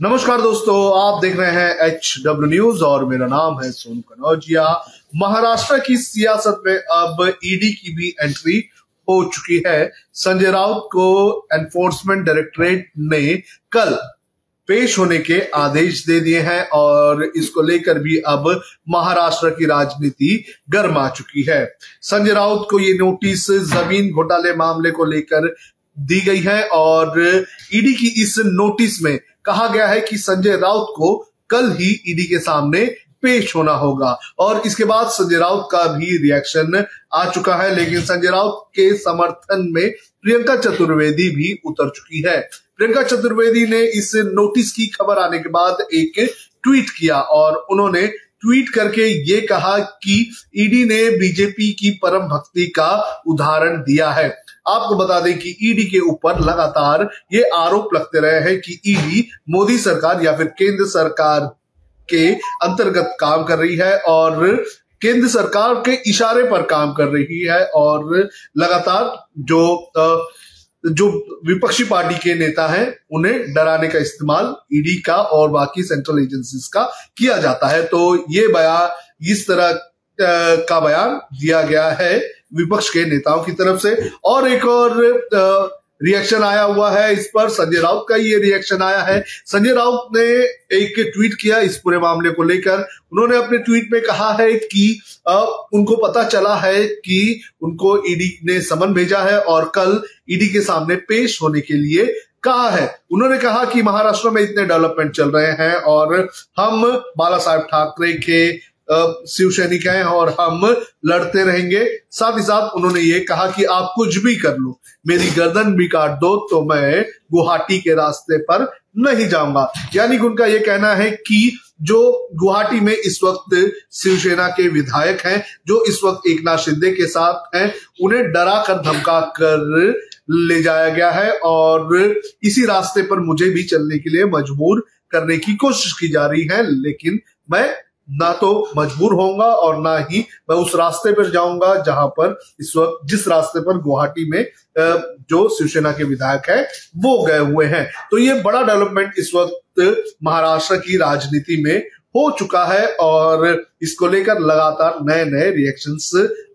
नमस्कार दोस्तों, आप देख रहे हैं एच डब्ल्यू न्यूज़ और मेरा नाम है सोनू कनौजिया। महाराष्ट्र की सियासत में अब ईडी की भी एंट्री हो चुकी है। संजय राउत को एनफोर्समेंट डायरेक्टरेट ने कल पेश होने के आदेश दे दिए हैं और इसको लेकर भी अब महाराष्ट्र की राजनीति गर्म चुकी है। संजय राउत को ये नोटिस ज़मीन घोटाले मामले को लेकर दी गई है और ईडी की इस नोटिस में कहा गया है कि संजय राउत को कल ही ईडी के सामने पेश होना होगा। और इसके बाद संजय राउत का भी रिएक्शन आ चुका है, लेकिन संजय राउत के समर्थन में प्रियंका चतुर्वेदी भी उतर चुकी है। प्रियंका चतुर्वेदी ने इस नोटिस की खबर आने के बाद एक ट्वीट किया और उन्होंने ट्वीट करके ये कहा कि ईडी ने बीजेपी की परम भक्ति का उदाहरण दिया है। आपको बता दें कि ईडी के ऊपर लगातार ये आरोप लगते रहे हैं कि ईडी मोदी सरकार या फिर केंद्र सरकार के अंतर्गत काम कर रही है और केंद्र सरकार के इशारे पर काम कर रही है और लगातार जो जो विपक्षी पार्टी के नेता हैं, उन्हें डराने का इस्तेमाल ईडी का और बाकी सेंट्रल एजेंसीज का किया जाता है। तो ये बयान इस तरह का बयान दिया गया है विपक्ष के नेताओं की तरफ़ से। और एक और रिएक्शन आया हुआ है इस पर। संजय राउत का ये रिएक्शन आया है। संजय राउत ने एक ट्वीट किया इस पूरे मामले को लेकर। उन्होंने अपने ट्वीट में कहा है कि उनको पता चला है कि उनको ईडी ने समन भेजा है और कल ईडी के सामने पेश होने के लिए कहा है। उन्होंने कहा कि महाराष्ट्र में इतने डेवलपमेंट चल रहे हैं और हम बाला साहेब ठाकरे के शिव सैनिक हैं और हम लड़ते रहेंगे। साथ ही साथ उन्होंने ये कहा कि आप कुछ भी कर लो, मेरी गर्दन भी काट दो तो मैं गुवाहाटी के रास्ते पर नहीं जाऊँगा। यानी कि उनका ये कहना है कि जो गुवाहाटी में इस वक्त शिवसेना के विधायक हैं, जो इस वक्त एक नाथ शिंदे के साथ हैं, उन्हें डरा कर धमका कर ले जाया गया है और इसी रास्ते पर मुझे भी चलने के लिए मजबूर करने की कोशिश की जा रही है, लेकिन मैं ना तो मजबूर होऊँगा और ना ही मैं उस रास्ते पर जाऊँगा जहाँ पर इस वक्त, जिस रास्ते पर गुवाहाटी में जो शिवसेना के विधायक है, वो गए हुए हैं। तो ये बड़ा डेवलपमेंट इस वक्त महाराष्ट्र की राजनीति में हो चुका है और इसको लेकर लगातार नए नए रिएक्शंस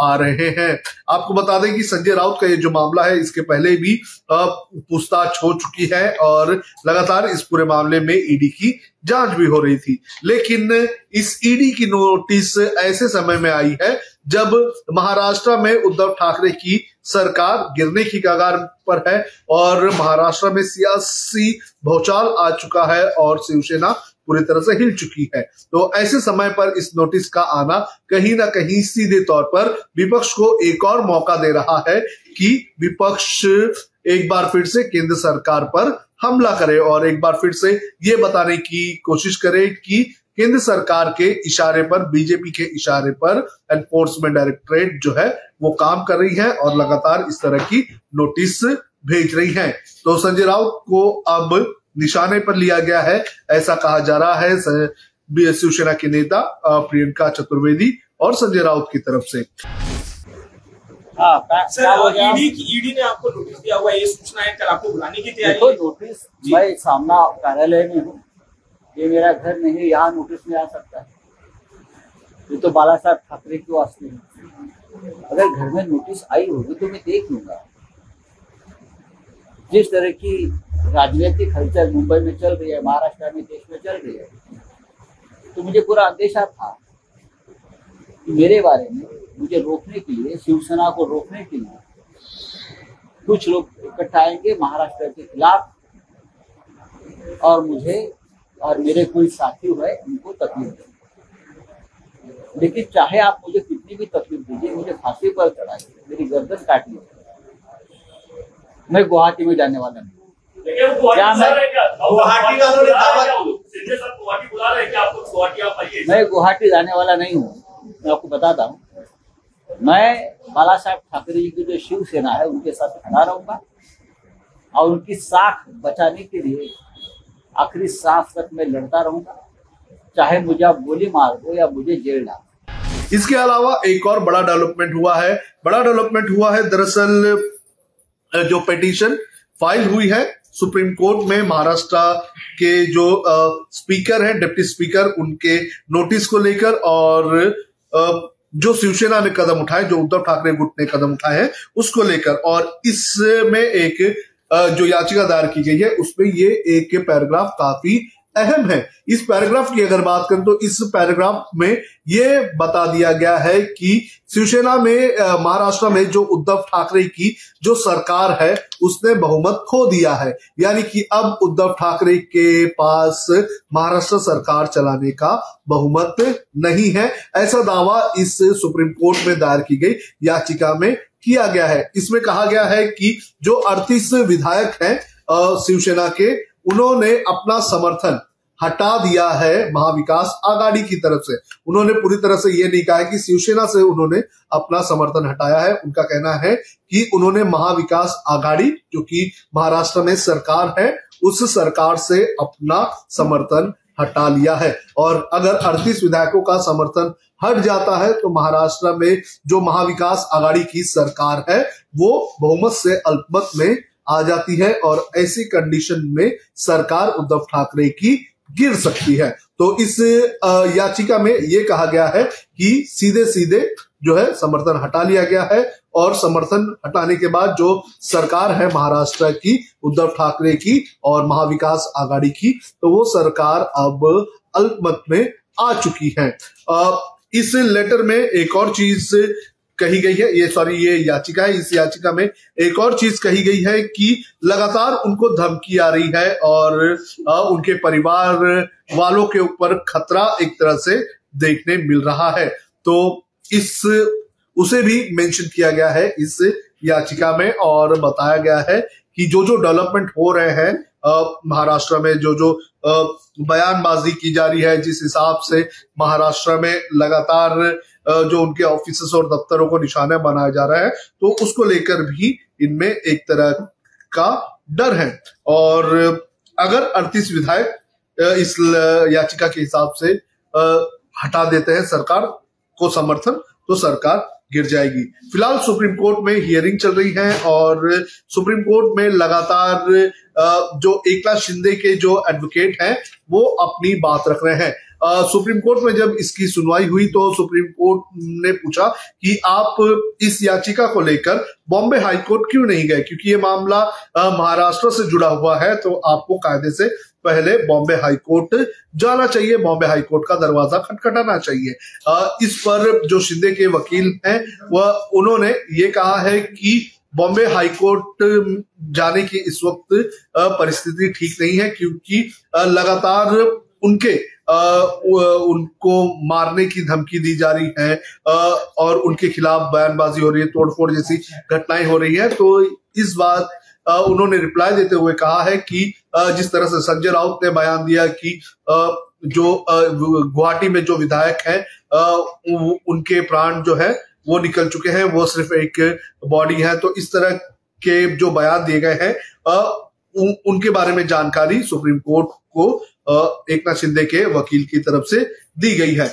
आ रहे हैं। आपको बता दें कि संजय राउत का ये जो मामला है, इसके पहले भी पूछताछ हो चुकी है और लगातार इस पूरे मामले में ईडी की जाँच भी हो रही थी। लेकिन इस ईडी की नोटिस ऐसे समय में आई है, जब महाराष्ट्र में उद्धव ठाकरे की सरकार गिरने की कगार पर है और महाराष्ट्र में सियासी भौचाल आ चुका है और शिवसेना पूरी तरह से हिल चुकी है। तो ऐसे समय पर इस नोटिस का आना कहीं ना कहीं सीधे तौर पर विपक्ष को एक और मौका दे रहा है कि विपक्ष एक बार फिर से केंद्र सरकार पर हमला करे और एक बार फिर से ये बताने की कोशिश करे कि केंद्र सरकार के इशारे पर, बीजेपी के इशारे पर एनफोर्समेंट डायरेक्टरेट जो है, वो काम कर रही है और लगातार इस तरह की नोटिस भेज रही है। तो संजय राउत को अब निशाने पर लिया गया है। ऐसा कहा जा रहा है शिवसेना के नेता प्रियंका चतुर्वेदी और संजय राउत की तरफ़ से। हाँ, ईडी ईडी ने आपको नोटिस दिया हुआ ये सूचना है कल आपको बुलाने की तैयारी नोटिस मैं सामना कार्यालय में हूँ। ये मेरा घर नहीं यहाँ नोटिस में आ सकता है। ये तो बाला साहब ठाकरे के वास्ते अगर घर में नोटिस आई होगी तो मैं देख लूँगा। जिस तरह की राजनीतिक हलचल मुंबई में चल रही है, महाराष्ट्र में देश में चल रही है। तो मुझे पूरा अंदेशा था कि मेरे बारे में, मुझे रोकने के लिए, शिवसेना को रोकने के लिए कुछ लोग इकट्ठा आएँगे महाराष्ट्र के खिलाफ और मुझे और मेरे कोई साथी हुए, उनको तकलीफ़ दें। लेकिन चाहे आप मुझे कितनी भी तकलीफ़ दीजिए, मुझे फांसी पर चढ़ाइए, मेरी गर्दन काट लीजिए। मैं गुवाहाटी में जाने वाला नहीं। मैं मैं गुवाहाटी जाने वाला नहीं हूँ। मैं आपको बताता हूँ। मैं बाला साहब ठाकरे जी की जो शिवसेना है उनके साथ खड़ा रहूँगा और उनकी साख बचाने के लिए आखिरी सांस तक मैं लड़ता रहूँगा। चाहे मुझे आप गोली मार दो या मुझे जेल डाल इसके अलावा एक और बड़ा डेवलपमेंट हुआ है। बड़ा डेवलपमेंट हुआ है दरअसल जो पिटीशन फ़ाइल हुई है सुप्रीम कोर्ट में महाराष्ट्र के जो स्पीकर हैं, डिप्टी स्पीकर, उनके नोटिस को लेकर और जो शिवसेना ने कदम उठाए, जो उद्धव ठाकरे गुट ने कदम उठाए हैं, उसको लेकर और इसमें एक जो याचिका दायर की गई है, उसमें ये एक पैराग्राफ काफ़ी अहम है। इस पैराग्राफ की अगर बात करें तो इस पैराग्राफ में ये बता दिया गया है कि शिवसेना में महाराष्ट्र में जो उद्धव ठाकरे की जो सरकार है, उसने बहुमत खो दिया है। यानी कि अब उद्धव ठाकरे के पास महाराष्ट्र सरकार चलाने का बहुमत नहीं है। ऐसा दावा इस सुप्रीम कोर्ट में दायर की गई, याचिका में किया गया है। इसमें कहा गया है कि जो अड़तीस विधायक हैं शिवसेना के, उन्होंने अपना समर्थन हटा दिया है महाविकास आघाड़ी की तरफ़ से। उन्होंने पूरी तरह से यह नहीं कहा है कि शिवसेना से उन्होंने अपना समर्थन हटाया है। उनका कहना है कि उन्होंने महाविकास आघाड़ी, जो कि महाराष्ट्र में सरकार है, उस सरकार से अपना समर्थन हटा लिया है। और अगर अड़तीस विधायकों का समर्थन हट जाता है तो महाराष्ट्र में जो महाविकास आघाड़ी की सरकार है, वो बहुमत से अल्पमत में आ जाती है। और ऐसी कंडीशन में सरकार उद्धव ठाकरे की गिर सकती है। तो इस याचिका में यह कहा गया है कि सीधे सीधे जो है समर्थन हटा लिया गया है और समर्थन हटाने के बाद जो सरकार है महाराष्ट्र की, उद्धव ठाकरे की और महाविकास आघाड़ी की तो वो सरकार अब अल्पमत में आ चुकी है। इस लेटर में एक और चीज़ कही गई है, ये सॉरी ये याचिका है, इस याचिका में एक और चीज़ कही गई है कि लगातार उनको धमकी आ रही है और उनके परिवार वालों के ऊपर खतरा एक तरह से देखने मिल रहा है। तो इस, उसे भी मेंशन किया गया है इस याचिका में और बताया गया है कि जो जो डेवलपमेंट हो रहे हैं महाराष्ट्र में जो जो बयानबाजी की जा रही है, जिस हिसाब से महाराष्ट्र में लगातार जो उनके ऑफ़िस और दफ्तरों को निशाना बनाया जा रहा है तो उसको लेकर भी इनमें एक तरह का डर है। और अगर अड़तीस विधायक इस याचिका के हिसाब से हटा देते हैं सरकार को समर्थन तो सरकार गिर जाएगी। फ़िलहाल सुप्रीम कोर्ट में हियरिंग चल रही है और सुप्रीम कोर्ट में लगातार जो एकनाथ शिंदे के जो एडवोकेट हैं, वो अपनी बात रख रहे हैं। सुप्रीम कोर्ट में जब इसकी सुनवाई हुई तो सुप्रीम कोर्ट ने पूछा कि आप इस याचिका को लेकर बॉम्बे हाई कोर्ट क्यों नहीं गए? क्योंकि ये मामला महाराष्ट्र से जुड़ा हुआ है तो आपको कायदे से पहले बॉम्बे हाई कोर्ट जाना चाहिए, बॉम्बे हाई कोर्ट का दरवाज़ा खटखटाना चाहिए। इस पर जो शिंदे के वकील हैं, वह, उन्होंने ये कहा है कि बॉम्बे हाई कोर्ट जाने की इस वक्त परिस्थिति ठीक नहीं है, क्योंकि लगातार उनके उनको मारने की धमकी दी जा रही है और उनके खिलाफ बयानबाजी हो रही है, तोड़फोड़ जैसी घटनाएँ हो रही है। तो इस बात उन्होंने रिप्लाई देते हुए कहा है कि जिस तरह से संजय राउत ने बयान दिया कि जो गुवाहाटी में जो विधायक हैं उनके प्राण जो है, वो निकल चुके हैं, वो सिर्फ़ एक बॉडी है। तो इस तरह के जो बयान दिए गए हैं उनके बारे में जानकारी सुप्रीम कोर्ट को एक नाथ शिंदे के वकील की तरफ़ से दी गई है।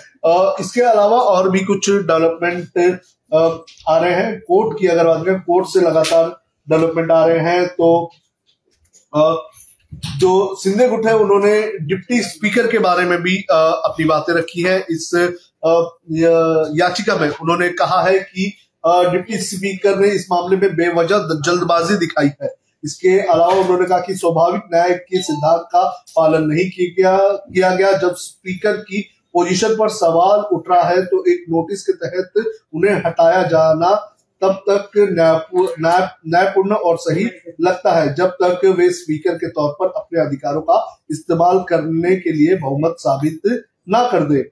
इसके अलावा और भी कुछ डेवलपमेंट आ रहे हैं। कोर्ट की अगर बात करें कोर्ट से लगातार डेवलपमेंट आ रहे हैं तो जो सिंधे गुट है, उन्होंने डिप्टी स्पीकर के बारे में भी अपनी बातें रखी है। इस याचिका में उन्होंने कहा है कि डिप्टी स्पीकर ने इस मामले में बेवजह जल्दबाजी दिखाई है। इसके अलावा उन्होंने कहा कि स्वाभाविक न्याय के सिद्धांत का पालन नहीं किया किया गया। जब स्पीकर की पोजीशन पर सवाल उठ रहा है तो एक नोटिस के तहत उन्हें हटाया जाना तब तक न्यायपूर्ण और सही लगता है, जब तक वे स्पीकर के तौर पर अपने अधिकारों का इस्तेमाल करने के लिए बहुमत साबित ना कर दे।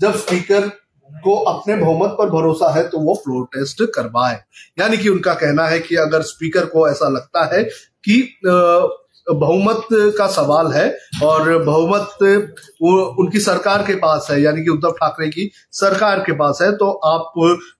जब स्पीकर को अपने बहुमत पर भरोसा है तो वो फ्लोर टेस्ट करवाए। यानी कि उनका कहना है कि अगर स्पीकर को ऐसा लगता है कि बहुमत का सवाल है और बहुमत वो उनकी सरकार के पास है, यानी कि उद्धव ठाकरे की सरकार के पास है तो आप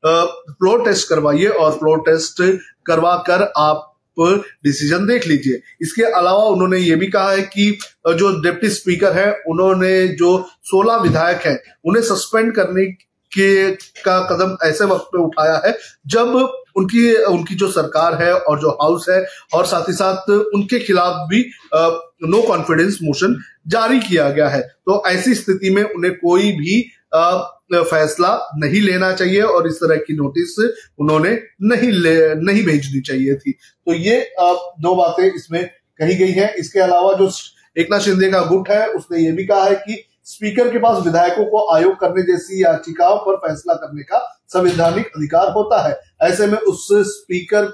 फ्लोर टेस्ट करवाइए और फ्लोर टेस्ट करवा कर आप डिसीज़न देख लीजिए। इसके अलावा उन्होंने ये भी कहा है कि जो डिप्टी स्पीकर है, उन्होंने जो 16 विधायक हैं, उन्हें सस्पेंड करने के का कदम ऐसे वक्त पे उठाया है जब उनकी उनकी जो सरकार है और जो हाउस है और साथ ही साथ उनके खिलाफ भी आ, नो कॉन्फिडेंस मोशन जारी किया गया है। तो ऐसी स्थिति में उन्हें कोई भी आ, फैसला नहीं लेना चाहिए और इस तरह की नोटिस उन्होंने नहीं ले नहीं भेजनी चाहिए थी। तो ये आ, दो बातें इसमें कही गई है। इसके अलावा जो एकनाथ शिंदे का गुट है उसने ये भी कहा है कि स्पीकर के पास विधायकों को आयोग करने जैसी याचिकाओं पर फैसला करने का संवैधानिक अधिकार होता है। ऐसे में उस स्पीकर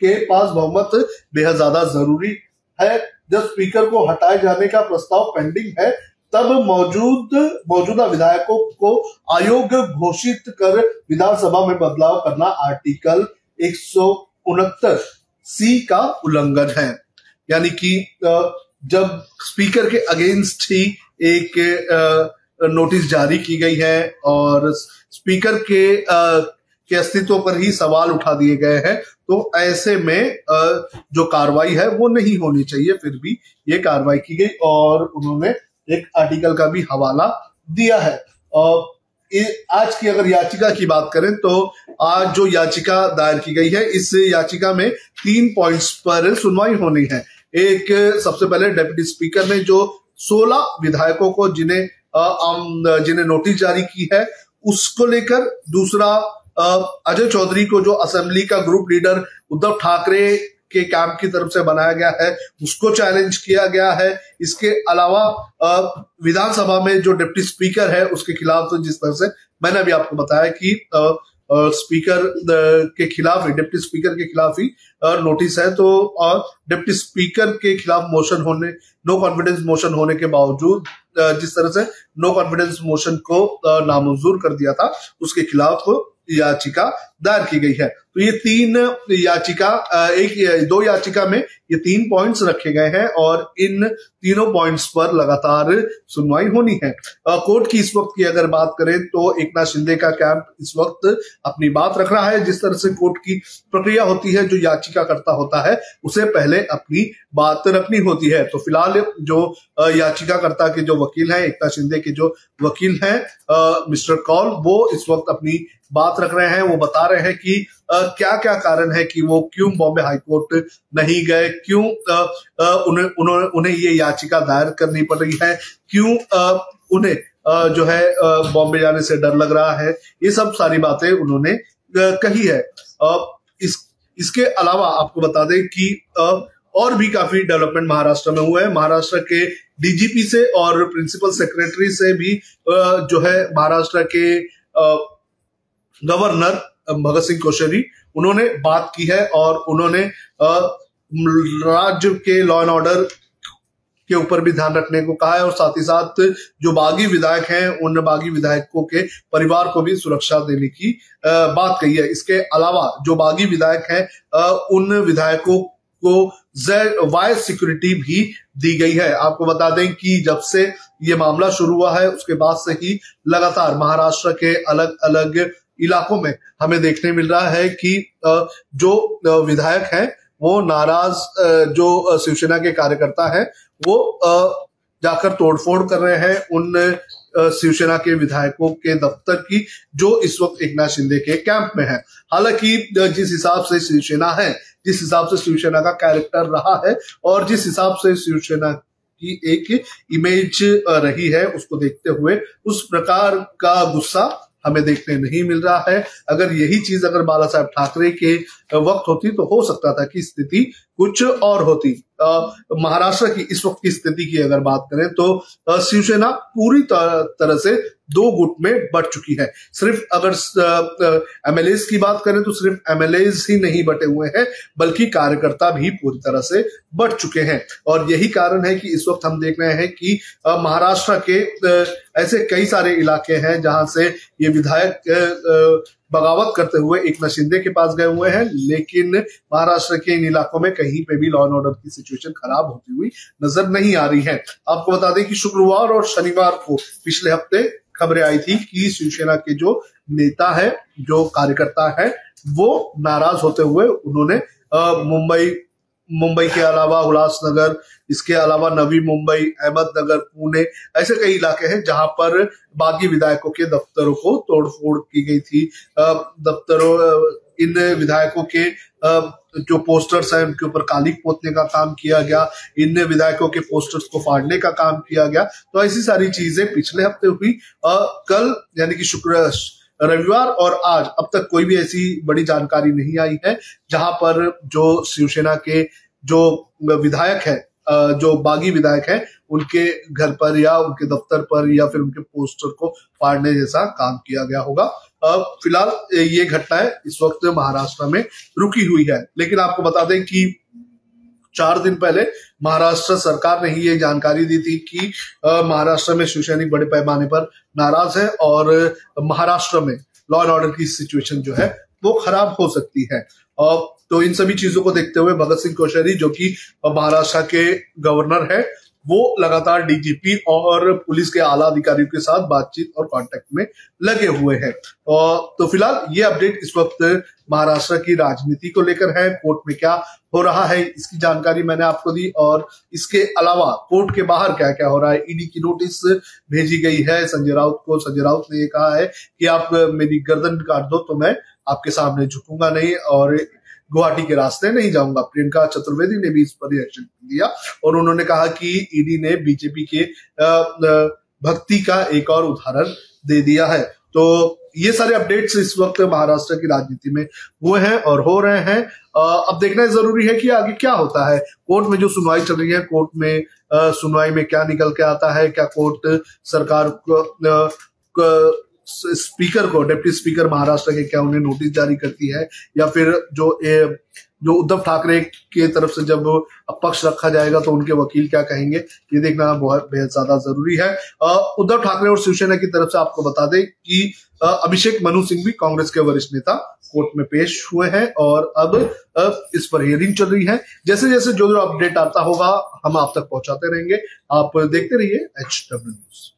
के पास बहुमत बेहद ज़्यादा ज़रूरी है। जब स्पीकर को हटाए जाने का प्रस्ताव पेंडिंग है, तब मौजूद, मौजूदा विधायकों को आयोग घोषित कर विधानसभा में बदलाव करना आर्टिकल एक सौ उनहत्तर सी का उल्लंघन है। यानी कि जब स्पीकर के अगेंस्ट ही एक नोटिस जारी की गई है और स्पीकर के के अस्तित्व पर ही सवाल उठा दिए गए हैं। तो ऐसे में जो कार्रवाई है वो नहीं होनी चाहिए, फिर भी ये कार्रवाई की गई और उन्होंने एक आर्टिकल का भी हवाला दिया है। और आज की अगर याचिका की बात करें तो आज जो याचिका दायर की गई है, इस याचिका में तीन पॉइंट्स पर सुनवाई होनी है। एक, सबसे पहले डेप्यूटी स्पीकर ने जो 16 विधायकों को जिन्हें जिन्हें नोटिस जारी की है, उसको लेकर दूसरा अजय चौधरी को जो असेंबली का ग्रुप लीडर उद्धव ठाकरे के कैंप की तरफ़ से बनाया गया है, उसको चैलेंज किया गया है। इसके अलावा विधानसभा में जो डिप्टी स्पीकर है, उसके खिलाफ तो जिस तरह से मैंने अभी आपको बताया कि स्पीकर के खिलाफ ही डिप्टी स्पीकर के खिलाफ ही नोटिस है तो और डिप्टी स्पीकर के खिलाफ मोशन होने नो कॉन्फिडेंस मोशन होने के बावजूद जिस तरह से नो कॉन्फिडेंस मोशन को नामंजूर कर दिया था, उसके खिलाफ याचिका दायर की गई है। तो ये तीन याचिका एक दो याचिका में ये तीन पॉइंट्स रखे गए हैं और इन तीनों पॉइंट्स पर लगातार सुनवाई होनी है। कोर्ट की इस वक्त की अगर बात करें तो एक नाथ शिंदे का कैंप इस वक्त अपनी बात रख रहा है। जिस तरह से कोर्ट की प्रक्रिया होती है, जो याचिका करता होता है, उसे पहले अपनी बात रखनी होती है। तो फ़िलहाल जो याचिकाकर्ता के जो वकील हैं, एकनाथ शिंदे के जो वकील हैं मिस्टर कौल, वो इस वक्त अपनी बात रख रहे हैं। वो बता रहे हैं कि क्या क्या कारण है कि वो क्यों बॉम्बे हाईकोर्ट नहीं गए? क्यों उन्हें उन्होंने उन्हें ये याचिका दायर करनी पड़ रही है? क्यों उन्हें जो है बॉम्बे जाने से डर लग रहा है? ये सब सारी बातें उन्होंने कही है। इस, इसके अलावा आपको बता दें कि और भी काफ़ी डेवलपमेंट महाराष्ट्र में हुआ है। महाराष्ट्र के डीजीपी से और प्रिंसिपल सेक्रेटरी से भी जो है, महाराष्ट्र के गवर्नर भगत सिंह कोश्यारी, उन्होंने बात की है और उन्होंने राज्य के लॉ एंड ऑर्डर के ऊपर भी ध्यान रखने को कहा है और साथ ही साथ जो बागी विधायक हैं, उन बागी विधायकों के परिवार को भी सुरक्षा देने की बात कही है। इसके अलावा जो बागी विधायक हैं उन विधायकों को वायर सिक्योरिटी भी दी गई है। आपको बता दें कि जब से ये मामला शुरू हुआ है, उसके बाद से ही लगातार महाराष्ट्र के अलग अलग इलाकों में हमें देखने मिल रहा है कि जो विधायक हैं, वो नाराज़ जो शिवसेना के कार्यकर्ता हैं, वो जाकर तोड़फोड़ कर रहे हैं उन शिवसेना के विधायकों के दफ्तर की, जो इस वक्त एकनाथ शिंदे के कैंप में है। हालाँकि जिस हिसाब से शिवसेना है, जिस हिसाब से शिवसेना का कैरेक्टर रहा है, और जिस हिसाब से शिवसेना की एक इमेज रही है, उसको देखते हुए, उस प्रकार का गुस्सा हमें देखने नहीं मिल रहा है। अगर यही चीज़ अगर बाला साहेब ठाकरे के वक्त होती तो हो सकता था कि स्थिति कुछ और होती। महाराष्ट्र की इस वक्त की स्थिति की अगर बात करें तो शिवसेना पूरी तरह से दो गुट में बढ़ चुकी है। सिर्फ़ अगर एमएलए की बात करें तो सिर्फ़ एमएलए ही नहीं बटे हुए हैं, बल्कि कार्यकर्ता भी पूरी तरह से बढ़ चुके हैं। और यही कारण है कि इस वक्त हम देख रहे हैं कि महाराष्ट्र के ऐसे कई सारे इलाके हैं जहाँ से ये विधायक बगावत करते हुए एक नशिंदे के पास गए हुए हैं, लेकिन महाराष्ट्र के इन इलाकों में कहीं पे भी लॉ एंड ऑर्डर की सिचुएशन खराब होती हुई नज़र नहीं आ रही है। आपको बता दें कि शुक्रवार और शनिवार को पिछले हफ़्ते खबरें आई थी कि शिवसेना के जो नेता है, जो कार्यकर्ता है, वो नाराज़ होते हुए उन्होंने मुंबई मुंबई के अलावा उल्लासनगर इसके अलावा नवी मुंबई, अहमदनगर, पुणे, ऐसे कई इलाके हैं जहाँ पर बागी विधायकों के दफ्तरों को तोड़फोड़ की गई थी। दफ्तरों इन विधायकों के जो पोस्टर्स हैं, उनके ऊपर कालिक पोतने का काम किया गया, इन विधायकों के पोस्टर्स को फाड़ने का काम किया गया। तो ऐसी सारी चीज़ें पिछले हफ़्ते हुई। कल, यानी कि शुक्र, रविवार और आज, अब तक कोई भी ऐसी बड़ी जानकारी नहीं आई है, जहाँ पर जो शिवसेना के जो विधायक है जो बागी विधायक है, उनके घर पर या उनके दफ्तर पर या फिर उनके पोस्टर को फाड़ने जैसा काम किया गया होगा। फ़िलहाल ये घटनाएँ इस वक्त महाराष्ट्र में रुकी हुई है। लेकिन आपको बता दें कि चार दिन पहले महाराष्ट्र सरकार ने ही ये जानकारी दी थी कि महाराष्ट्र में शिवसैनिक बड़े पैमाने पर नाराज़ है और महाराष्ट्र में लॉ एंड ऑर्डर की सिचुएशन जो है, वो खराब हो सकती है। तो इन सभी चीज़ों को देखते हुए भगत सिंह कोश्यारी, जो कि महाराष्ट्र के गवर्नर है वो लगातार डीजीपी और पुलिस के आला अधिकारियों के साथ बातचीत और कांटेक्ट में लगे हुए हैं। तो फ़िलहाल ये अपडेट इस वक्त महाराष्ट्र की राजनीति को लेकर है कोर्ट में क्या हो रहा है, इसकी जानकारी मैंने आपको दी और इसके अलावा कोर्ट के बाहर क्या क्या हो रहा है ईडी की नोटिस भेजी गई है। संजय राउत को, संजय राउत ने ये कहा है कि आप मेरी गर्दन काट दो तो मैं आपके सामने झुकूँगा नहीं और गुवाहाटी के रास्ते नहीं जाऊँगा। प्रियंका चतुर्वेदी ने भी इस पर रिएक्शन दिया और उन्होंने कहा कि ईडी ने बीजेपी के भक्ति का एक और उदाहरण दे दिया है। तो ये सारे अपडेट्स इस वक्त महाराष्ट्र की राजनीति में हुए हैं और हो रहे हैं। अब देखना ज़रूरी है कि आगे क्या होता है। कोर्ट में जो सुनवाई चल रही है, कोर्ट में सुनवाई में क्या निकल के आता है, क्या कोर्ट सरकार को स्पीकर को डिप्टी स्पीकर महाराष्ट्र के क्या उन्हें नोटिस जारी करती है? या फिर जो ए, जो उद्धव ठाकरे के तरफ़ से जब पक्ष रखा जाएगा तो उनके वकील क्या कहेंगे? ये देखना बहुत बेहद ज़्यादा ज़रूरी है। उद्धव ठाकरे और शिवसेना की तरफ़ से आपको बता दें कि अभिषेक मनु सिंह भी कांग्रेस के वरिष्ठ नेता कोर्ट में पेश हुए हैं और अब इस पर हियरिंग चल रही है। जैसे जैसे जो जो अपडेट आता होगा हम आप तक पहुंचाते रहेंगे। आप देखते रहिए एच डब्ल्यू न्यूज़